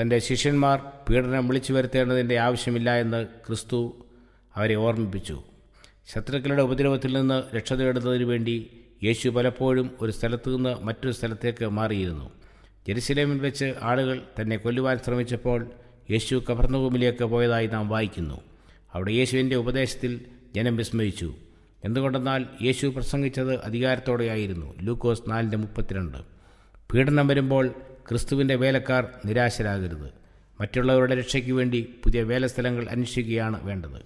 S1: തന്റെ ശിഷ്യന്മാർ പീഡനം വിളിച്ചു വരുത്തേണ്ടതിന്റെ ആവശ്യമില്ല എന്ന് ക്രിസ്തു അവരെ ഓർമ്മിപ്പിച്ചു. ശത്രുക്കളുടെ ഉപദ്രവത്തിൽ നിന്ന് രക്ഷ നേടുന്നതിന് വേണ്ടി യേശു പലപ്പോഴും ഒരു സ്ഥലത്തു നിന്ന് മറ്റൊരു സ്ഥലത്തേക്ക് മാറിയിരുന്നു. ജെറുസലേമിൽ വെച്ച് ആളുകൾ തന്നെ കൊല്ലുവാൻ ശ്രമിച്ചപ്പോൾ യേശു കബർന്നഭൂമിലേക്ക് പോയതായി നാം വായിക്കുന്നു. അവിടെ യേശുവിന്റെ ഉപദേശത്തിൽ ജനം വിസ്മയിച്ചു. എന്തുകൊണ്ടെന്നാൽ യേശു പ്രസംഗിച്ചത് അധികാരത്തോടെയായിരുന്നു. ലൂക്കോസ് നാലിന്റെ മുപ്പത്തിരണ്ട്. പീഡനം വരുമ്പോൾ ക്രിസ്തുവിന്റെ വേലക്കാർ നിരാശരാകരുത്. മറ്റുള്ളവരുടെ രക്ഷയ്ക്ക് വേണ്ടി പുതിയ വേലസ്ഥലങ്ങൾ അന്വേഷിക്കുകയാണ് വേണ്ടത്.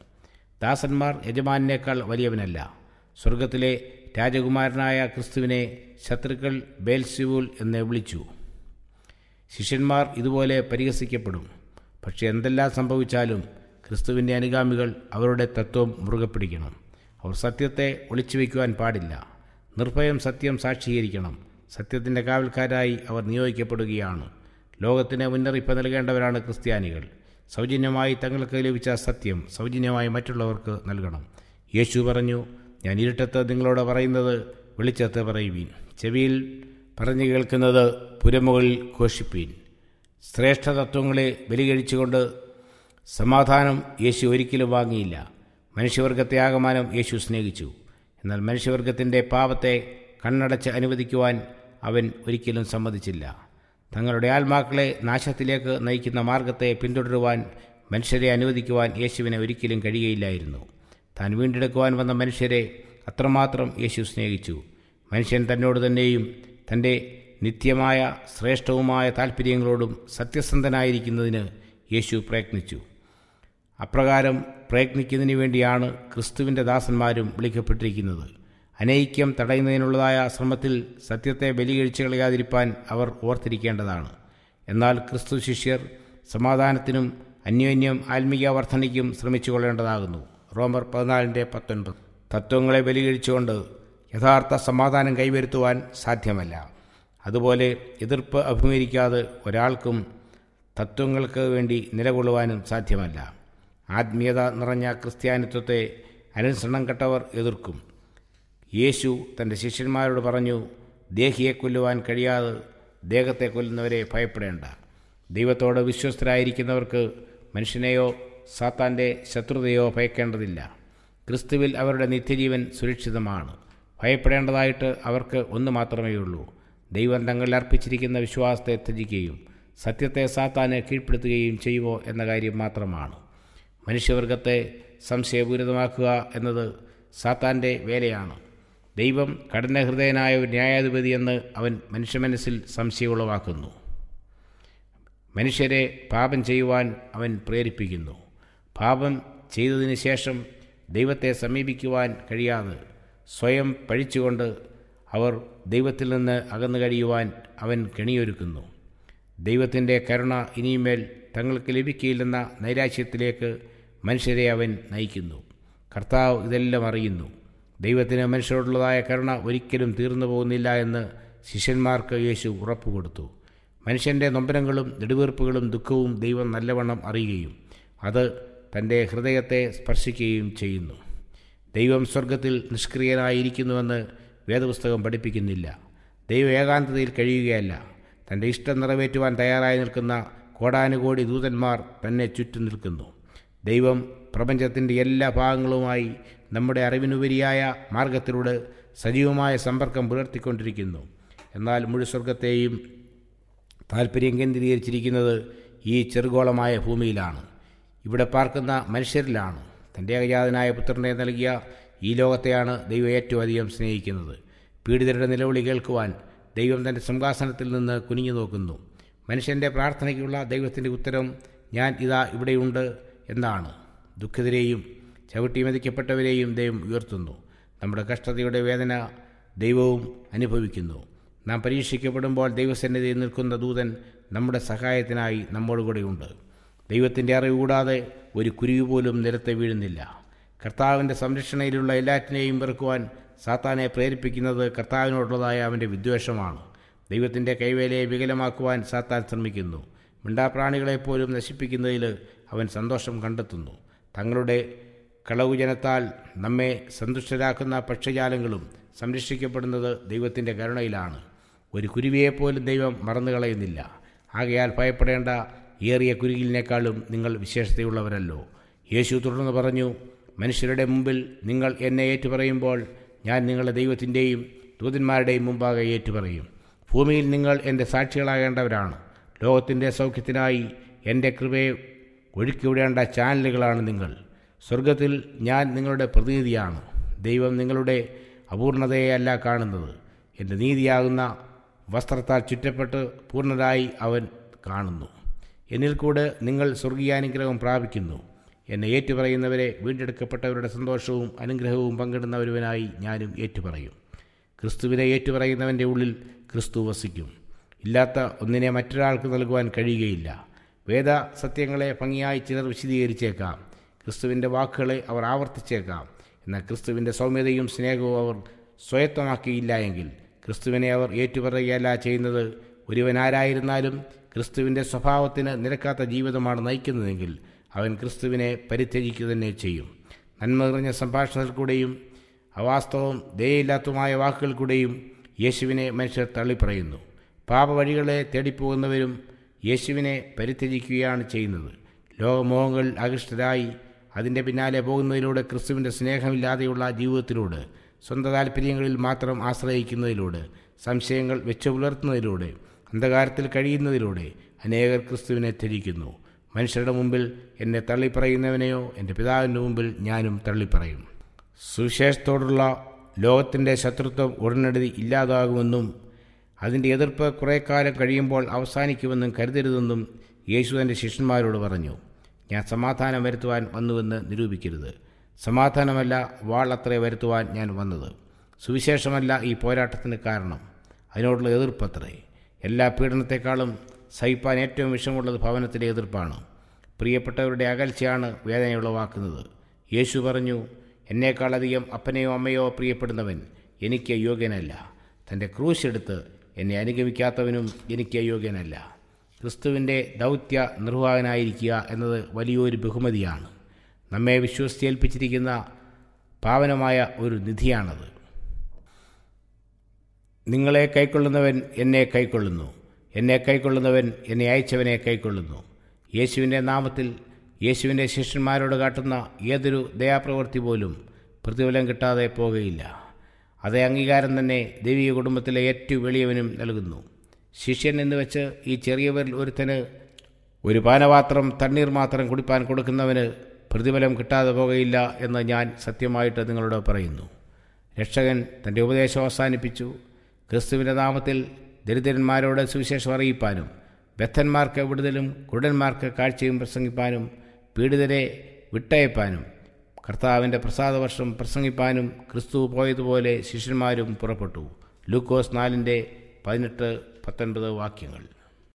S1: ദാസന്മാർ യജമാനേക്കാൾ വലിയവനല്ല. സ്വർഗത്തിലെ രാജകുമാരനായ ക്രിസ്തുവിനെ ശത്രുക്കൾ ബേൽസിവൂൽ എന്ന് വിളിച്ചു. ശിഷ്യന്മാർ ഇതുപോലെ പരിഹസിക്കപ്പെടും. പക്ഷെ എന്തെല്ലാം സംഭവിച്ചാലും ക്രിസ്തുവിന്റെ അനുഗാമികൾ അവരുടെ തത്വം മുറുകെ പിടിക്കണം. അവർ സത്യത്തെ ഒളിച്ചു വയ്ക്കുവാൻ പാടില്ല. നിർഭയം സത്യം സാക്ഷീകരിക്കണം. സത്യത്തിന്റെ കാവൽക്കാരായി അവർ നിയോഗിക്കപ്പെടുകയാണ്. ലോകത്തിന് മുന്നറിയിപ്പ് നൽകേണ്ടവരാണ് ക്രിസ്ത്യാനികൾ. സൗജന്യമായി തങ്ങൾക്ക് ലഭിച്ച സത്യം സൗജന്യമായി മറ്റുള്ളവർക്ക് നൽകണം. യേശു പറഞ്ഞു ഞാൻ ഇരുട്ടത്ത് നിങ്ങളോട് പറയുന്നത് വെളിച്ചത്ത് പറയുവീൻ. ചെവിയിൽ പറഞ്ഞു കേൾക്കുന്നത് പുരമുകളിൽ ഘോഷിപ്പീൻ. ശ്രേഷ്ഠ തത്വങ്ങളെ ബലികഴിച്ചുകൊണ്ട് സമാധാനം യേശു ഒരിക്കലും വാങ്ങിയില്ല. മനുഷ്യവർഗത്തെ ആകമാനം യേശു സ്നേഹിച്ചു. എന്നാൽ മനുഷ്യവർഗത്തിന്റെ പാപത്തെ കണ്ണടച്ച് അനുവദിക്കുവാൻ അവൻ ഒരിക്കലും സമ്മതിച്ചില്ല. തങ്ങളുടെ ആത്മാക്കളെ നാശത്തിലേക്ക് നയിക്കുന്ന മാർഗത്തെ പിന്തുടരുവാൻ മനുഷ്യരെ അനുവദിക്കുവാൻ യേശുവിനെ ഒരിക്കലും കഴിയുകയില്ലായിരുന്നു. താൻ വീണ്ടെടുക്കുവാൻ വന്ന മനുഷ്യരെ അത്രമാത്രം യേശു സ്നേഹിച്ചു. മനുഷ്യൻ തന്നോട് തന്നെയും തന്റെ നിത്യമായ ശ്രേഷ്ഠവുമായ താൽപ്പര്യങ്ങളോടും സത്യസന്ധനായിരിക്കുന്നതിന് യേശു പ്രയത്നിച്ചു. അപ്രകാരം പ്രയത്നിക്കുന്നതിന് വേണ്ടിയാണ് ക്രിസ്തുവിന്റെ ദാസന്മാരും വിളിക്കപ്പെട്ടിരിക്കുന്നത്. അനൈക്യം തടയുന്നതിനുള്ളതായ ശ്രമത്തിൽ സത്യത്തെ ബലികഴിച്ചു കളയാതിരിപ്പാൻ അവർ ഓർത്തിരിക്കേണ്ടതാണ്. എന്നാൽ ക്രിസ്തു ശിഷ്യർ സമാധാനത്തിനും അന്യോന്യം ആത്മീയ വർധനയ്ക്കും ശ്രമിച്ചു കൊള്ളേണ്ടതാകുന്നു. റോമർ പതിനാലിന്റെ പത്തൊൻപത്. തത്വങ്ങളെ ബലികഴിച്ചുകൊണ്ട് യഥാർത്ഥ സമാധാനം കൈവരുത്തുവാൻ സാധ്യമല്ല. അതുപോലെ എതിർപ്പ് അഭിമുഖീകരിക്കാതെ ഒരാൾക്കും തത്വങ്ങൾക്ക് വേണ്ടി നിലകൊള്ളുവാനും സാധ്യമല്ല. ആത്മീയത നിറഞ്ഞ ക്രിസ്ത്യാനിത്വത്തെ അനുസരണം കെട്ടവർ എതിർക്കും. യേശു തന്റെ ശിഷ്യന്മാരോട് പറഞ്ഞു ദേഹിയെ കൊല്ലുവാൻ കഴിയാതെ ദേഹത്തെ കൊല്ലുന്നവരെ ഭയപ്പെടേണ്ട. ദൈവത്തോട് വിശ്വസ്തരായിരിക്കുന്നവർക്ക് മനുഷ്യനെയോ സാത്താന്റെ ശത്രുതയോ ഭയക്കേണ്ടതില്ല. ക്രിസ്തുവിൽ അവരുടെ നിത്യജീവൻ സുരക്ഷിതമാണ്. ഭയപ്പെടേണ്ടതായിട്ട് അവർക്ക് ഒന്ന് മാത്രമേ ഉള്ളൂ. ദൈവം തങ്ങളിൽ അർപ്പിച്ചിരിക്കുന്ന വിശ്വാസത്തെ ത്യജിക്കുകയും സത്യത്തെ സാത്താന് കീഴ്പ്പെടുത്തുകയും ചെയ്യുമോ എന്ന കാര്യം മാത്രമാണ്. മനുഷ്യവർഗത്തെ സംശയപൂരിതമാക്കുക എന്നത് സാത്താന്റെ വേലയാണ്. ദൈവം കഠിനഹൃദയനായ ഒരു ന്യായാധിപതിയെന്ന് അവൻ മനുഷ്യമനസ്സിൽ സംശയമുളവാക്കുന്നു. മനുഷ്യരെ പാപം ചെയ്യുവാൻ അവൻ പ്രേരിപ്പിക്കുന്നു. പാപം ചെയ്തതിന് ശേഷം ദൈവത്തെ സമീപിക്കുവാൻ കഴിയാതെ സ്വയം പഴിച്ചുകൊണ്ട് അവർ ദൈവത്തിൽ നിന്ന് അകന്നു കഴിയുവാൻ അവൻ കെണിയൊരുക്കുന്നു. ദൈവത്തിന്റെ കരുണ ഇനിയുമേൽ തങ്ങൾക്ക് ലഭിക്കില്ലെന്ന നൈരാശ്യത്തിലേക്ക് മനുഷ്യരെ അവൻ നയിക്കുന്നു. കർത്താവ് ഇതെല്ലാം അറിയുന്നു. ദൈവത്തിന് മനുഷ്യരോടുള്ളതായ കരുണ ഒരിക്കലും തീർന്നു പോകുന്നില്ല എന്ന് ശിഷ്യന്മാർക്ക് യേശു ഉറപ്പുകൊടുത്തു. മനുഷ്യന്റെ നൊമ്പരങ്ങളും നെടുവീർപ്പുകളും ദുഃഖവും ദൈവം നല്ലവണ്ണം അറിയുകയും അത് തന്റെ ഹൃദയത്തെ സ്പർശിക്കുകയും ചെയ്യുന്നു. ദൈവം സ്വർഗത്തിൽ നിഷ്ക്രിയനായിരിക്കുന്നുവെന്ന് വേദപുസ്തകം പഠിപ്പിക്കുന്നില്ല. ദൈവം ഏകാന്തതയിൽ കഴിയുകയല്ല. തന്റെ ഇഷ്ടം നിറവേറ്റുവാൻ തയ്യാറായി നിൽക്കുന്ന കോടാനുകോടി ദൂതന്മാർ തന്നെ ചുറ്റും നിൽക്കുന്നു. ദൈവം പ്രപഞ്ചത്തിന്റെ എല്ലാ ഭാഗങ്ങളുമായി നമ്മുടെ അറിവിനുപരിയായ മാർഗത്തിലൂടെ സജീവമായ സമ്പർക്കം പുലർത്തിക്കൊണ്ടിരിക്കുന്നു. എന്നാൽ മുഴുസ്വർഗത്തെയും താല്പര്യം കേന്ദ്രീകരിച്ചിരിക്കുന്നത് ഈ ചെറുഗോളമായ ഭൂമിയിലാണ്. ഇവിടെ പാർക്കുന്ന മനുഷ്യരിലാണ്. തന്റെ ഏകജാതനായ പുത്രനെ നൽകിയ ഈ ലോകത്തെയാണ് ദൈവം ഏറ്റവും അധികം സ്നേഹിക്കുന്നത്. പീഡിതരുടെ നിലവിളി കേൾക്കുവാൻ ദൈവം തന്റെ സിംഹാസനത്തിൽ നിന്ന് കുനിഞ്ഞു നോക്കുന്നു. മനുഷ്യന്റെ പ്രാർത്ഥനയ്ക്കുള്ള ദൈവത്തിന്റെ ഉത്തരം ഞാൻ ഇതാ ഇവിടെയുണ്ട് എന്നാണ്. ദുഃഖിതരെയും ചവിട്ടി മതിക്കപ്പെട്ടവരെയും ദൈവം ഉയർത്തുന്നു. നമ്മുടെ കഷ്ടതയുടെ വേദന ദൈവവും അനുഭവിക്കുന്നു. നാം പരീക്ഷിക്കപ്പെടുമ്പോൾ ദൈവസന്നിധിയിൽ നിൽക്കുന്ന ദൂതൻ നമ്മുടെ സഹായത്തിനായി നമ്മോടുകൂടെയുണ്ട് ദൈവത്തിന്റെ അറിവ് കൂടാതെ ഒരു കുരുവി പോലും നിരത്തെ വീഴുന്നില്ല. കർത്താവിന്റെ സംരക്ഷണയിലുള്ള എല്ലാറ്റിനെയും വെറുക്കുവാൻ സാത്താനെ പ്രേരിപ്പിക്കുന്നത് കർത്താവിനോടുള്ളതായ അവന്റെ വിദ്വേഷമാണ്. ദൈവത്തിന്റെ കൈവേലയെ വികലമാക്കുവാൻ സാത്താൻ ശ്രമിക്കുന്നു. മിണ്ടാപ്രാണികളെപ്പോലും നശിപ്പിക്കുന്നതിൽ അവൻ സന്തോഷം കണ്ടെത്തുന്നു. തങ്ങളുടെ കളവുജനത്താൽ നമ്മെ സന്തുഷ്ടരാക്കുന്ന പക്ഷജാലങ്ങളും സംരക്ഷിക്കപ്പെടുന്നത് ദൈവത്തിന്റെ കരുണയിലാണ്. ഒരു കുരുവിയെപ്പോലും ദൈവം മറന്നുകളയുന്നില്ല. ആകയാൽ ഭയപ്പെടേണ്ട ഏറിയ കുരുകിലിനേക്കാളും നിങ്ങൾ വിശേഷതയുള്ളവരല്ലോ. യേശു തുടർന്ന് പറഞ്ഞു മനുഷ്യരുടെ മുമ്പിൽ നിങ്ങൾ എന്നെ ഏറ്റുപറയുമ്പോൾ ഞാൻ നിങ്ങളുടെ ദൈവത്തിന്റെയും ദൂതന്മാരുടെയും മുമ്പാകെ ഏറ്റുപറയും. ഭൂമിയിൽ നിങ്ങൾ എന്റെ സാക്ഷികളാകേണ്ടവരാണ്. ലോകത്തിന്റെ സൗഖ്യത്തിനായി എന്റെ കൃപയെ ഒഴുക്കിവിടേണ്ട ചാനലുകളാണ് നിങ്ങൾ. സ്വർഗത്തിൽ ഞാൻ നിങ്ങളുടെ പ്രതിനിധിയാണ്. ദൈവം നിങ്ങളുടെ അപൂർണതയെയല്ല കാണുന്നത്. എന്റെ നീതിയാകുന്ന വസ്ത്രത്താൽ ചുറ്റപ്പെട്ട് പൂർണരായി അവൻ കാണുന്നു. എന്നിൽ കൂടെ നിങ്ങൾ സ്വർഗീയാനുഗ്രഹം പ്രാപിക്കുന്നു. എന്നെ ഏറ്റുപറയുന്നവരെ വീണ്ടെടുക്കപ്പെട്ടവരുടെ സന്തോഷവും അനുഗ്രഹവും പങ്കിടുന്നവരുവനായി ഞാനും ഏറ്റുപറയും. ക്രിസ്തുവിനെ ഏറ്റുപറയുന്നവന്റെ ഉള്ളിൽ ക്രിസ്തു വസിക്കും. ഇല്ലാത്ത ഒന്നിനെ മറ്റൊരാൾക്ക് നൽകുവാൻ കഴിയുകയില്ല. വേദ സത്യങ്ങളെ ഭംഗിയായി ചിലർ വിശദീകരിച്ചേക്കാം. ക്രിസ്തുവിന്റെ വാക്കുകളെ അവർ ആവർത്തിച്ചേക്കാം. എന്നാൽ ക്രിസ്തുവിന്റെ സൗമ്യതയും സ്നേഹവും അവർ സ്വയത്തമാക്കിയില്ല എങ്കിൽ ക്രിസ്തുവിനെ അവർ ഏറ്റുപറയുകയല്ല ചെയ്യുന്നത്. ഒരുവനാരായിരുന്നാലും ക്രിസ്തുവിന്റെ സ്വഭാവത്തിന് നിരക്കാത്ത ജീവിതമാണ് നയിക്കുന്നതെങ്കിൽ അവൻ ക്രിസ്തുവിനെ പരിത്യജിക്കുക തന്നെ ചെയ്യും. നന്മ നിറഞ്ഞ സംഭാഷണത്തിൽ കൂടെയും അവാസ്തവം ദയയില്ലാത്തതുമായ വാക്കുകൾ കൂടെയും യേശുവിനെ മനുഷ്യർ തള്ളിപ്പറയുന്നു. പാപവഴികളെ തേടിപ്പോകുന്നവരും യേശുവിനെ പരിത്യജിക്കുകയാണ് ചെയ്യുന്നത്. ലോകമോഹങ്ങൾ ആകൃഷ്ടരായി അതിന്റെ പിന്നാലെ പോകുന്നതിലൂടെ ക്രിസ്തുവിന്റെ സ്നേഹമില്ലാതെയുള്ള ജീവിതത്തിലൂടെ സ്വന്തം താല്പര്യങ്ങളിൽ മാത്രം ആശ്രയിക്കുന്നതിലൂടെ സംശയങ്ങൾ വെച്ചു പുലർത്തുന്നതിലൂടെ അന്ധകാരത്തിൽ കഴിയുന്നതിലൂടെ അനേകർ ക്രിസ്തുവിനെ ത്യജിക്കുന്നു. മനുഷ്യരുടെ മുമ്പിൽ എന്നെ തള്ളിപ്പറയുന്നവനെയോ എന്റെ പിതാവിന്റെ മുമ്പിൽ ഞാനും തള്ളിപ്പറയും. സുവിശേഷത്തോടുള്ള ലോകത്തിന്റെ ശത്രുത്വം ഉടനടി ഇല്ലാതാകുമെന്നും അതിന്റെ എതിർപ്പ് കുറേക്കാലം കഴിയുമ്പോൾ അവസാനിക്കുമെന്നും കരുതരുതെന്നും യേശു തന്റെ ശിഷ്യന്മാരോട് പറഞ്ഞു. ഞാൻ സമാധാനം വരുത്തുവാൻ വന്നുവെന്ന് നിരൂപിക്കരുത്. സമാധാനമല്ല വാൾ അത്രേ വരുത്തുവാൻ ഞാൻ വന്നത്. സുവിശേഷമല്ല ഈ പോരാട്ടത്തിന് കാരണം. അതിനോടുള്ള എതിർപ്പത്രേ. എല്ലാ പീഡനത്തെക്കാളും സഹിപ്പാൻ ഏറ്റവും വിഷമുള്ളത് ഭവനത്തിലെ എതിർപ്പാണ്. പ്രിയപ്പെട്ടവരുടെ അകൽച്ചയാണ് വേദനയുളവാക്കുന്നത്. യേശു പറഞ്ഞു എന്നേക്കാളധികം അപ്പനെയോ അമ്മയോ പ്രിയപ്പെടുന്നവൻ എനിക്ക് യോഗ്യനല്ല. തന്റെ ക്രൂശെടുത്ത് എന്നെ അനുഗമിക്കാത്തവനും എനിക്ക് യോഗ്യനല്ല. ക്രിസ്തുവിന്റെ ദൗത്യ നിർവാഹകനായിരിക്കുക എന്നത് വലിയൊരു ബഹുമതിയാണ്. നമ്മെ വിശ്വസിച്ചേൽപ്പിച്ചിരിക്കുന്ന പാവനമായ ഒരു നിധിയാണത്. നിങ്ങളെ കൈക്കൊള്ളുന്നവൻ എന്നെ കൈക്കൊള്ളുന്നു. എന്നെ കൈക്കൊള്ളുന്നവൻ എന്നെ അയച്ചവനെ കൈക്കൊള്ളുന്നു. യേശുവിന്റെ നാമത്തിൽ യേശുവിന്റെ ശിഷ്യന്മാരോട് കാട്ടുന്ന ഏതൊരു ദയാപ്രവൃത്തി പോലും പ്രതിഫലം കിട്ടാതെ പോകുകയില്ല അതേ അംഗീകാരം തന്നെ ദൈവിക കുടുംബത്തിലെ ഏറ്റവും എളിയവനും നൽകുന്നു. ശിഷ്യൻ എന്ന് വെച്ച് ഈ ചെറിയവരിൽ ഒരുത്തന് ഒരു പാനപാത്രം തണ്ണീർ മാത്രം കുടിപ്പാൻ കൊടുക്കുന്നവന് പ്രതിഫലം കിട്ടാതെ പോകുകയില്ല എന്ന് ഞാൻ സത്യമായിട്ട് നിങ്ങളോട് പറയുന്നു. രക്ഷകൻ തന്റെ ഉപദേശം അവസാനിപ്പിച്ചു. ക്രിസ്തുവിന്റെ നാമത്തിൽ ദരിദ്രന്മാരോട് സുവിശേഷം അറിയിപ്പാനും ബദ്ധന്മാർക്ക് വിടുതലും കുരുടന്മാർക്ക് കാഴ്ചയും പ്രസംഗിപ്പാനും പീഡിതരെ വിട്ടയപ്പാനും കർത്താവിന്റെ പ്രസാദവർഷം പ്രസംഗിപ്പാനും ക്രിസ്തു പോയതുപോലെ ശിഷ്യന്മാരും പുറപ്പെട്ടു. ലൂക്കോസ് നാലിന്റെ പതിനെട്ട് പത്തൊൻപത് വാക്യങ്ങൾ.